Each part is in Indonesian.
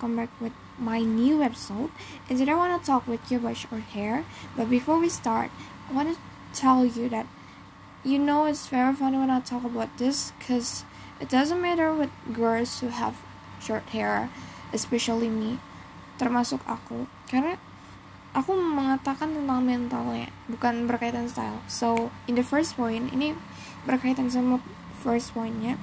welcome back with my new episode. And today I want to talk with you about short hair. But before we start, I want to tell you that you know it's very funny when I talk about this because it doesn't matter with girls who have short hair, especially me, termasuk aku. Karena aku mengatakan tentang mentalnya, bukan berkaitan style. So, in the first point, ini berkaitan sama first pointnya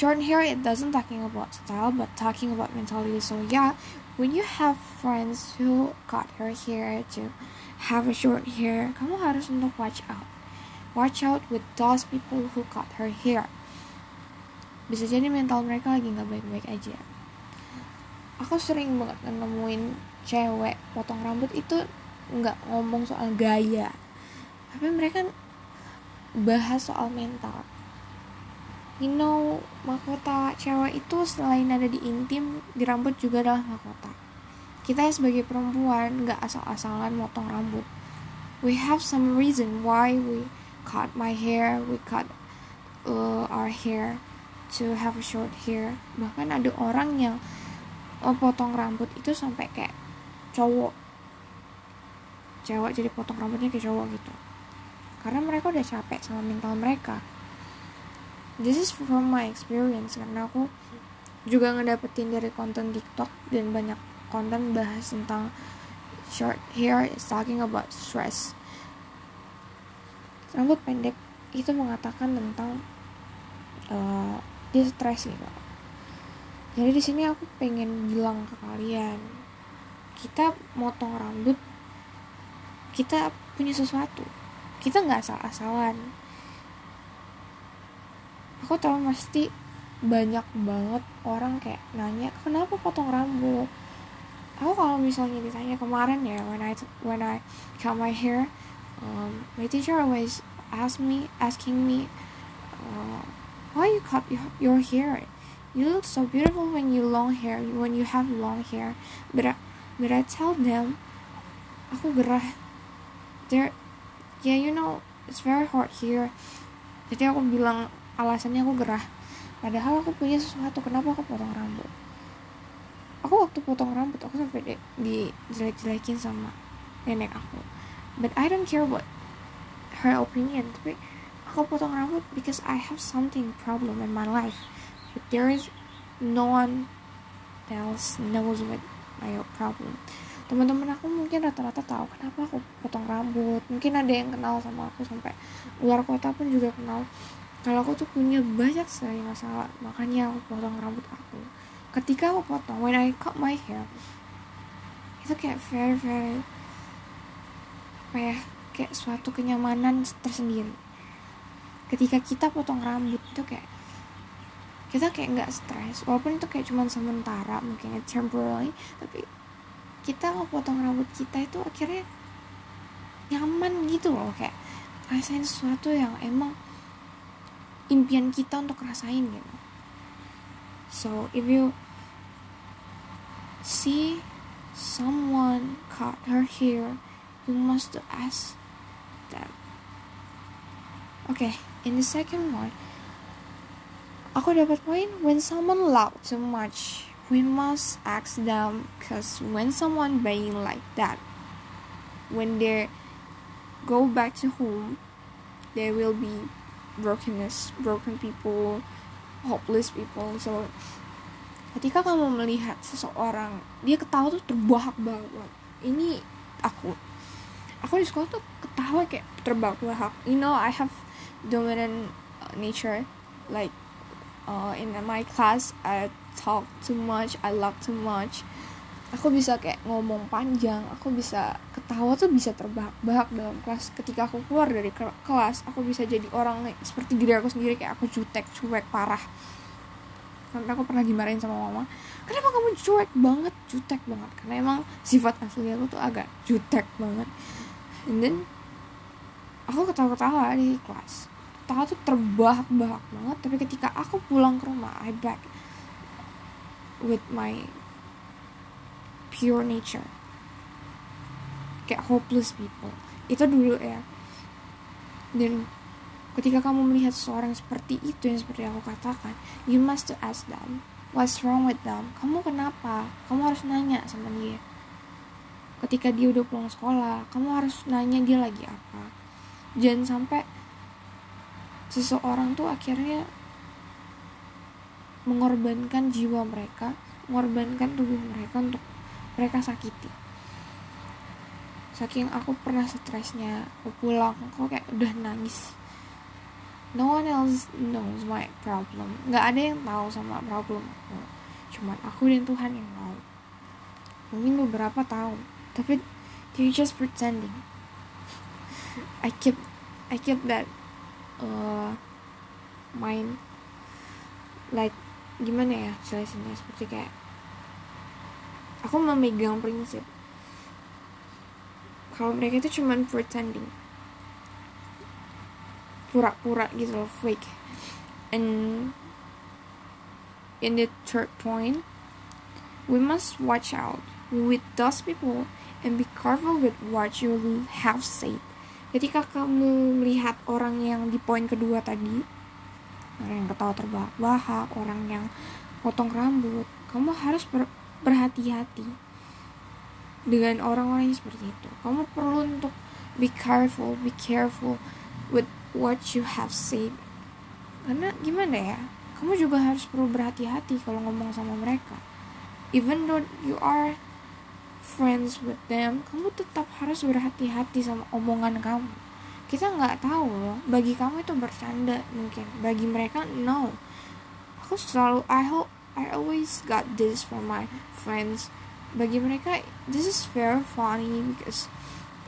short hair it doesn't talking about style but talking about mentality. So yeah when you have friends who cut her hair to have a short hair kamu harus untuk watch out. Watch out with those people who cut her hair. Bisa jadi mental mereka lagi nggak baik-baik aja. Aku sering banget nemuin cewek potong rambut itu nggak ngomong soal gaya. Tapi mereka bahas soal mental you know mahkota cewek itu selain ada di intim di rambut juga adalah mahkota. Kita sebagai perempuan nggak asal-asalan motong rambut. We have some reason why we cut my hair we cut uh, our hair to have a short hair. Bahkan ada orang yang oh, potong rambut itu sampai kayak cowok. Cewek jadi potong rambutnya kayak cowok gitu. Karena mereka udah capek sama mental mereka this is from my experience karena aku juga ngedapetin dari konten TikTok dan banyak konten bahas tentang short hair is talking about stress. Rambut pendek itu mengatakan tentang uh, dia stres gitu jadi di sini aku pengen bilang ke kalian kita motong rambut kita punya sesuatu. Kita nggak asal-asalan aku tahu pasti banyak banget orang kayak nanya kenapa potong rambut? Aku kalau misalnya ditanya kemarin ya when I when I cut my hair um, my teacher always ask me asking me uh, why you cut your, your hair? You look so beautiful when you long hair when you have long hair. But I, but I tell them aku gerah. There yeah you know it's very hot here. Jadi aku bilang alasannya aku gerah. Padahal aku punya sesuatu kenapa aku potong rambut? Aku waktu potong rambut aku sampai di, di jelek-jelekin sama nenek aku. But I don't care what her opinion tapi aku potong rambut because I have something problem in my life. But there is no one else knows what my problem. Teman-teman aku mungkin rata-rata tahu kenapa aku potong rambut. Mungkin ada yang kenal sama aku sampai luar kota pun juga kenal kalau aku tuh punya banyak sekali masalah makanya aku potong rambut aku. Ketika aku potong when I cut my hair itu kayak very very apa ya kayak suatu kenyamanan tersendiri. Ketika kita potong rambut itu kayak kita kayak nggak stres walaupun itu kayak cuman sementara mungkin temporary tapi kita potong rambut kita itu akhirnya nyaman gitu loh kayak rasain sesuatu yang emang impian kita untuk rasain gitu. So if you see someone cut her hair you must ask them. Okay in the second one aku dapat poin when someone loud too much we must ask them because when someone being like that when they go back to home they will be brokenness, broken people, hopeless people. So ketika kamu melihat seseorang dia ketawa tuh terbahak-bahak. Ini aku. Aku di sekolah tuh ketawa kayak terbahak-bahak. You know, I have dominant uh, nature like uh, in my class I talk too much, I laugh too much aku bisa kayak ngomong panjang aku bisa ketawa tuh bisa terbahak-bahak dalam kelas. Ketika aku keluar dari kelas aku bisa jadi orang seperti diri aku sendiri kayak aku jutek cuek parah. Sampai aku pernah dimarahin sama mama kenapa kamu cuek banget? Jutek banget karena emang sifat asli aku tuh agak jutek banget. And then aku ketawa-ketawa di kelas. Ketawa tuh terbahak-bahak banget tapi ketika aku pulang ke rumah I back with my pure nature. Kayak hopeless people. Itu dulu ya. Dan ketika kamu melihat seorang seperti itu yang seperti aku katakan you must to ask them what's wrong with them? Kamu kenapa? Kamu harus nanya sama dia. Ketika dia udah pulang sekolah kamu harus nanya dia lagi apa. Jangan sampai seseorang tuh akhirnya mengorbankan jiwa mereka mengorbankan tubuh mereka untuk mereka sakiti. Saking aku pernah stresnya aku pulang aku kayak udah nangis. No one else knows my problem. Nggak ada yang tahu sama problem aku. Cuman aku dan Tuhan yang tahu. Mungkin beberapa tahu tapi they just pretending. I keep I keep that uh, mind like gimana ya jelasinnya? Seperti kayak aku memegang prinsip. Kalau mereka itu cuman pretending. Pura-pura gitu loh fake. And in the third point we must watch out with those people and be careful with what you have said. Ketika kamu melihat orang yang di poin kedua tadi orang yang ketawa terbahak-bahak orang yang potong rambut kamu harus berhati-hati dengan orang-orang yang seperti itu. Kamu perlu untuk be careful be careful with what you have said. Karena gimana ya? Kamu juga harus perlu berhati-hati kalau ngomong sama mereka. Even though you are friends with them kamu tetap harus berhati-hati sama omongan kamu. Kita nggak tahu loh bagi kamu itu bercanda mungkin. Bagi mereka no. Aku selalu I hope I always got this from my friends. Bagi mereka this is very funny because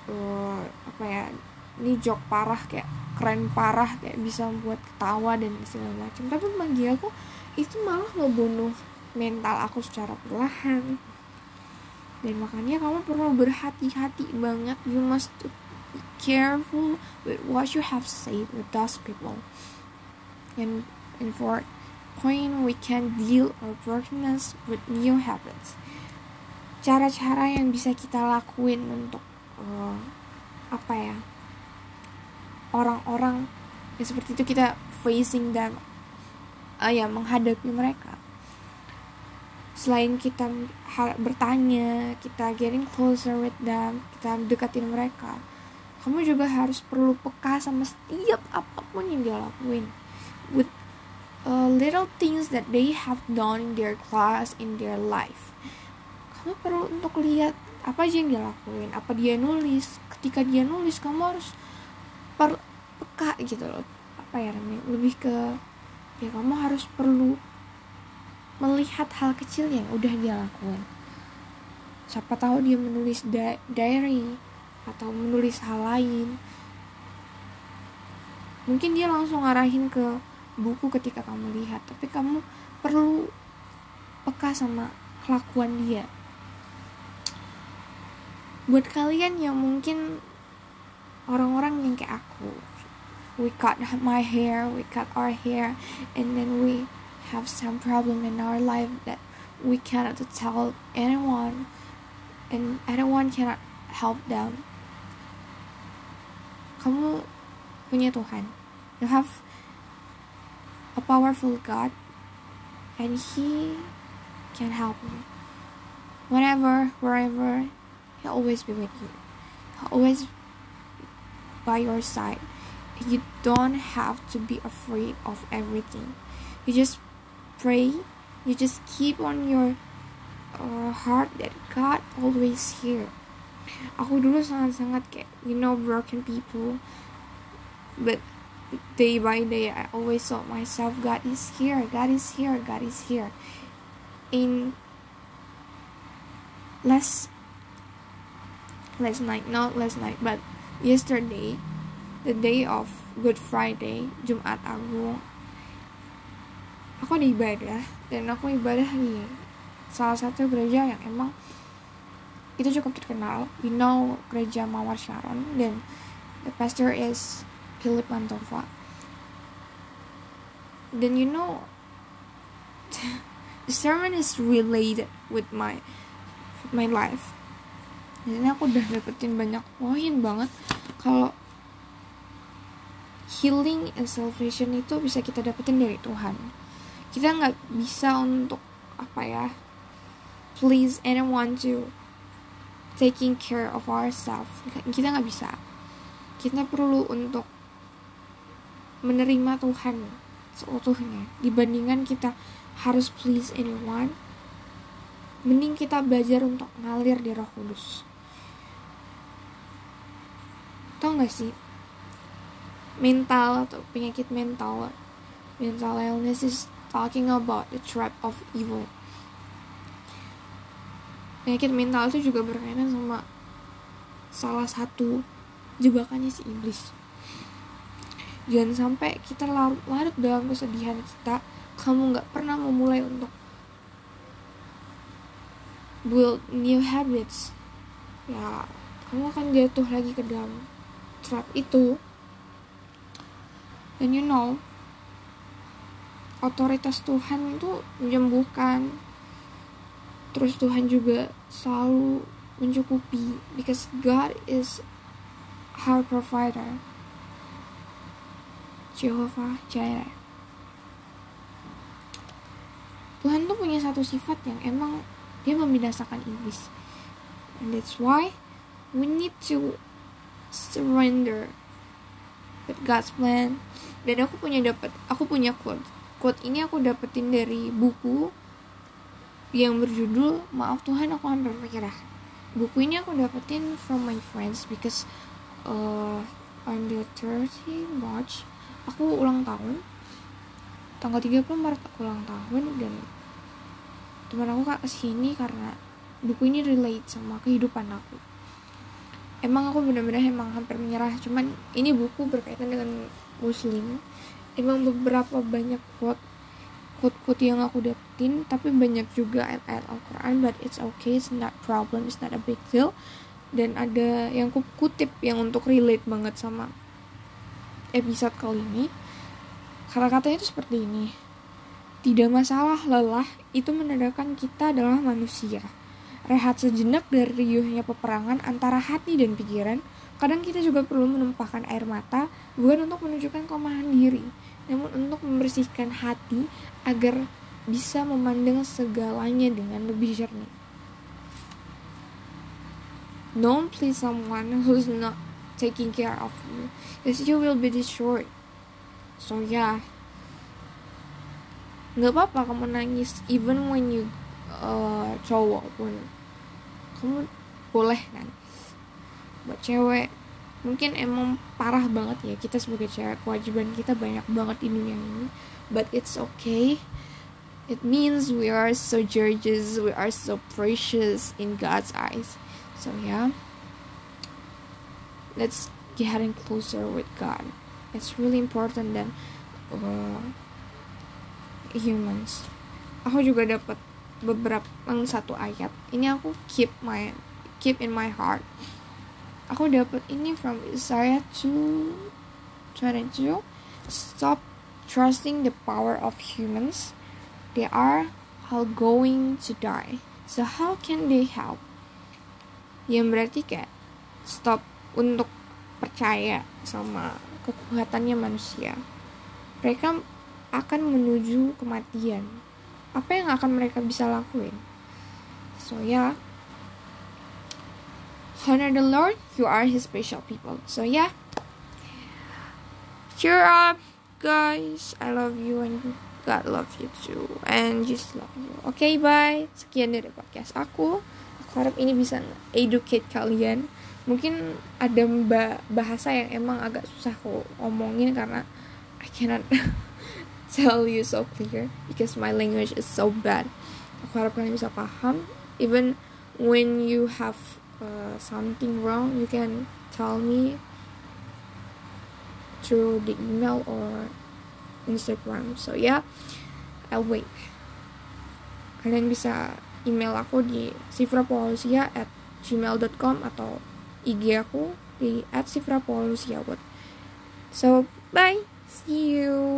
uh, apa ya ini joke parah kayak keren parah kayak bisa buat ketawa dan segala macam. Tapi bagi aku itu malah ngebunuh mental aku secara perlahan. Dan makanya kamu perlu berhati-hati banget. You must be careful with what you have said with those people. And and for point we can deal our brokenness with new habits. Cara-cara yang bisa kita lakuin untuk uh, apa ya orang-orang yang seperti itu kita facing dan uh, ya menghadapi mereka. Selain kita bertanya kita getting closer with them kita deketin mereka kamu juga harus perlu peka sama setiap apa pun yang dia lakuin. With uh, little things that they have done in their class in their life. Kamu perlu untuk lihat apa aja yang dia lakuin apa dia nulis. Ketika dia nulis kamu harus per peka gitu loh. Apa ya namanya? Lebih ke ya kamu harus perlu melihat hal kecil yang udah dia lakuin. Siapa tahu dia menulis di diary atau menulis hal lain. Mungkin dia langsung ngarahin ke buku ketika kamu lihat tapi kamu perlu peka sama kelakuan dia. Buat kalian yang mungkin orang-orang yang kayak aku we cut my hair we cut our hair and then we have some problem in our life that we cannot tell anyone and anyone cannot help them. Kamu punya Tuhan. You have a powerful God and he can help you whenever wherever He'll always be with you. He'll always by your side. You don't have to be afraid of everything. You just pray. You just keep on your uh, heart that God always here. Aku dulu sangat-sangat kayak you know broken people, but day by day I always thought myself God is here, God is here, God is here. In less last night, not last night, but yesterday, the day of Good Friday, Jumat Agung, aku di ibadah dan aku ibadah di salah satu gereja yang emang itu cukup terkenal. You know gereja Mawar Sharon dan the pastor is Philip Mantova. Then you know the sermon is related with my my life. Di sini aku udah dapetin banyak poin banget. Kalau healing and salvation itu bisa kita dapetin dari Tuhan. Kita nggak bisa untuk apa ya please anyone to taking care of ourselves. Kita nggak bisa. Kita perlu untuk menerima Tuhan seutuhnya. Dibandingkan kita harus please anyone mending kita belajar untuk ngalir di roh kudus. Tau gak sih? Mental atau penyakit mental mental illness is talking about the trap of evil. Penyakit mental itu juga berkaitan sama salah satu jebakannya si iblis jangan sampai kita larut, larut dalam kesedihan kita. Kamu nggak pernah memulai untuk build new habits. Ya kamu akan jatuh lagi ke dalam trap itu. Dan you know otoritas Tuhan itu menyembuhkan. Terus Tuhan juga selalu mencukupi because God is our provider Jehovah Jireh. Tuhan tuh punya satu sifat yang emang dia membinasakan iblis. And that's why we need to surrender with God's plan. Dan aku punya dapat aku punya quote. Quote ini aku dapetin dari buku yang berjudul Maaf Tuhan aku hampir menyerah. Buku ini aku dapetin from my friends because uh, on the 30 March aku ulang tahun. Tanggal 30 Maret aku ulang tahun dan teman aku kak ke sini karena buku ini relate sama kehidupan aku. Emang aku benar-benar emang hampir menyerah, cuman ini buku berkaitan dengan muslim. Emang beberapa banyak quote quote-quote yang aku dapetin tapi banyak juga ayat-ayat Al-Quran but it's okay it's not problem it's not a big deal dan ada yang kutip yang untuk relate banget sama episode kali ini kata katanya itu seperti ini tidak masalah lelah itu menandakan kita adalah manusia rehat sejenak dari riuhnya peperangan antara hati dan pikiran kadang kita juga perlu menumpahkan air mata bukan untuk menunjukkan kelemahan diri namun untuk membersihkan hati agar bisa memandang segalanya dengan lebih jernih. Don't please someone who's not taking care of you, because you will be destroyed. So yeah, nggak apa-apa kamu nangis even when you uh, cowok pun. Kamu boleh nangis. Buat cewek mungkin emang parah banget ya kita sebagai cewek kewajiban kita banyak banget di dunia ini. But it's okay. It means we are so gorgeous we are so precious in God's eyes. So yeah let's getting closer with God. It's really important than uh, humans. Aku juga dapat beberapa satu ayat. Ini aku keep my keep in my heart. Aku dapat ini from Isaiah 2 22 stop trusting the power of humans. They are all going to die. So how can they help? Yang berarti kayak stop untuk percaya sama kekuatannya manusia mereka akan menuju kematian apa yang akan mereka bisa lakuin so ya yeah, honor the Lord, you are His special people. So yeah, cheer up, guys. I love you and God love you too, and just love you. Oke, okay, bye. Sekian dari podcast aku. Aku harap ini bisa educate kalian. Mungkin ada bahasa yang emang agak susah aku omongin karena I cannot tell you so clear because my language is so bad. Aku harap kalian bisa paham. Even when you have uh, something wrong you can tell me through the email or Instagram so yeah I'll wait kalian bisa email aku di sifrapolusia at gmail.com atau IG aku di at sifrapolusia so bye. See you